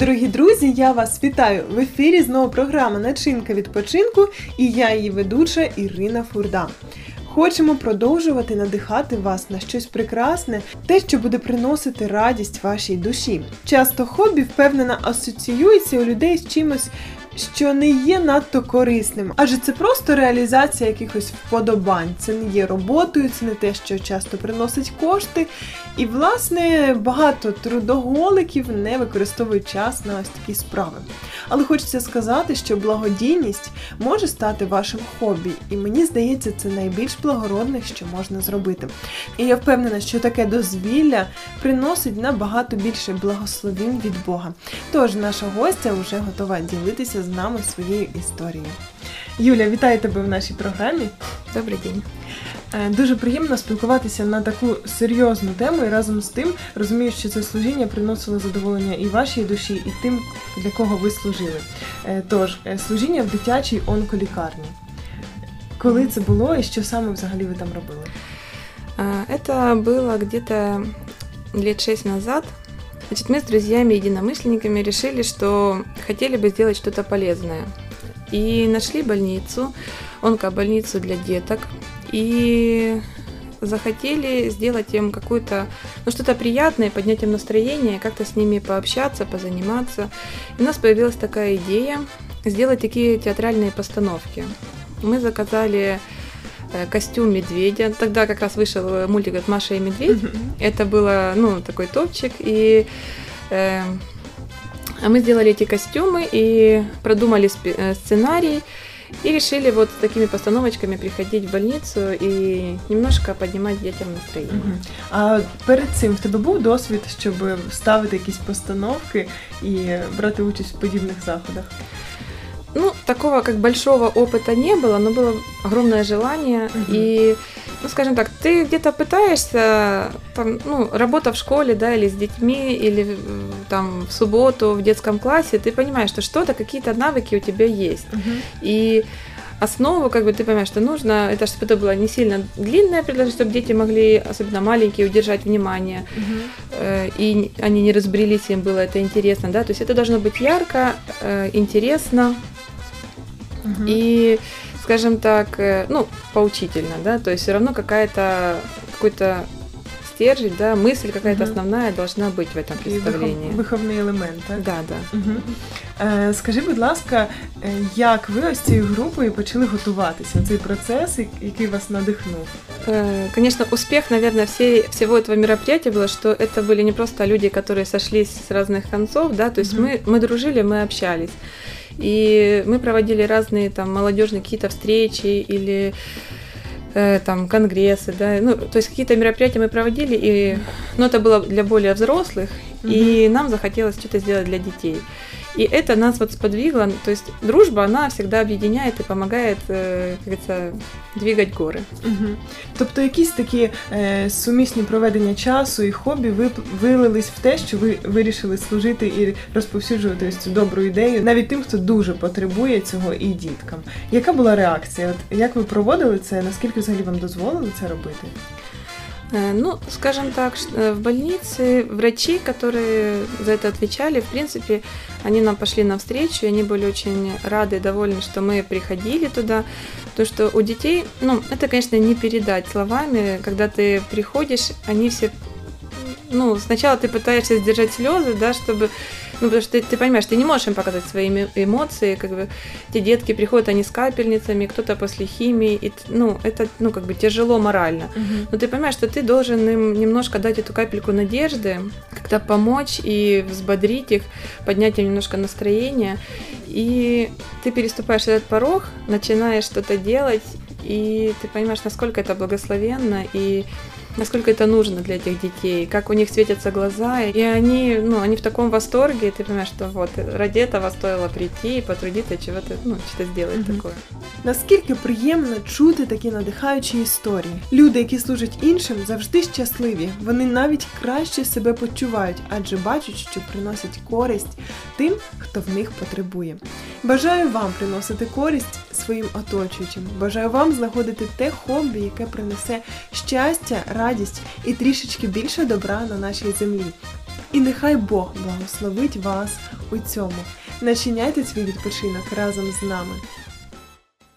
Дорогі друзі, я вас вітаю в ефірі. Знову програма Начинка відпочинку і я її ведуча Ірина Фурда. Хочемо продовжувати надихати вас на щось прекрасне, те, що буде приносити радість вашій душі. Часто хобі впевнена асоціюється у людей з чимось що не є надто корисним, адже це просто реалізація якихось вподобань. Це не є роботою, це не те, що часто приносить кошти. І, власне, багато трудоголиків не використовують час на ось такі справи. Але хочеться сказати, що благодійність може стати вашим хобі, і мені здається, це найбільш благородне, що можна зробити. І я впевнена, що таке дозвілля приносить набагато більше благословінь від Бога. Тож наша гостя вже готова ділитися з нами своєю історією. Юля, вітаю тебе в нашій програмі. Добрий день. Е, дуже приємно спілкуватися на таку серйозну тему і разом з тим розумію, що це служіння приносило задоволення і вашій душі, і тим, для кого ви служили. Е, тож, е, служіння в дитячій онколікарні. Коли це було і що саме взагалі ви там робили? Это было где-то лет шесть назад. Значит, мы с друзьями-единомышленниками решили, что хотели бы сделать что-то полезное. И нашли больницу, онкобольницу для деток. и захотели сделать им какую-то, ну, что-то приятное, поднять им настроение, как-то с ними пообщаться, позаниматься. И у нас появилась такая идея сделать такие театральные постановки. Мы заказали э, костюм медведя. Тогда как раз вышел мультик от Маша и Медведь. Это было, ну, такой топчик. И э, мы сделали эти костюмы и продумали э, сценарий. И решили вот с такими постановочками приходить в больницу и немножко поднимать детям настроение. Угу. А перед цим в тебе був досвід, щоб ставити якісь постановки і брати участь в подібних заходах? Ну, такого как большого опыта не было, но было огромное желание. Угу. И, ну, скажем так, ты где-то пытаешься, там, ну, работа в школе, да, или с детьми, или там в субботу в детском классе, ты понимаешь, что что-то, какие-то навыки у тебя есть. Угу. И основу, как бы ты понимаешь, что нужно, это чтобы это было не сильно длинное предложение, чтобы дети могли, особенно маленькие, удержать внимание, uh и они не разбрелись, им было это интересно, да, то есть это должно быть ярко, э, интересно, угу. и, скажем так, э, ну, поучительно, да, то есть все равно какая-то, какой-то стержень, да, мысль какая-то угу. основная должна быть в этом представлении. Виховний елемент, так? Да, да. Угу. Е, Скажи, будь ласка, як ви ось цією групою почали готуватися? Цей процес, який вас надихнув? Конечно, успех, наверное, всей, всего этого мероприятия было, что это были не просто люди, которые сошлись с разных концов, да, то есть угу. мы, мы дружили, мы общались. И мы проводили разные там молодежные какие-то встречи или э, там конгрессы, да, ну, то есть какие-то мероприятия мы проводили, и, ну, это было для более взрослых, mm-hmm. и нам захотелось что-то сделать для детей. И это нас вот сподвигло, то есть дружба, она всегда объединяет и помогает, э, как говорится, двигать гори. Угу. Тобто якісь такі е, сумісні проведення часу і хобі ви вилились в те, що ви вирішили служити і розповсюджувати ось цю добру ідею, навіть тим, хто дуже потребує цього, і діткам. Яка була реакція? От як ви проводили це? Наскільки взагалі вам дозволили це робити? Э, ну, скажем так, э, в больнице врачи, которые за это отвечали, в принципе, они нам пошли навстречу, и они были очень рады и довольны, что мы приходили туда. То, что у детей, ну, это, конечно, не передать словами, когда ты приходишь, они все, ну, сначала ты пытаешься сдержать слезы, да, чтобы ну, потому что ты, ты понимаешь, ты не можешь им показать свои эмоции, как бы, эти детки приходят, они с капельницами, кто-то после химии, и, ну, это, ну, как бы тяжело морально. Угу. Но ты понимаешь, что ты должен им немножко дать эту капельку надежды, как-то помочь и взбодрить их, поднять им немножко настроение, и ты переступаешь этот порог, начинаешь что-то делать, и ты понимаешь, насколько это благословенно, и насколько это нужно для этих детей, как у них светятся глаза, и они, ну, они в таком восторге, и ты понимаешь, что вот ради этого стоило прийти и потрудиться чего-то, ну, что-то сделать mm-hmm. такое. Наскільки приємно чути такі надихаючі історії. Люди, які служать іншим, завжди щасливі. Вони навіть краще себе почувають, адже бачать, що приносять користь тим, хто в них потребує. Бажаю вам приносити користь своїм оточуючим. Бажаю вам знаходити те хобі, яке принесе щастя, радість і трішечки більше добра на нашій землі. І нехай Бог благословить вас у цьому. Начиняйте свій відпочинок разом з нами.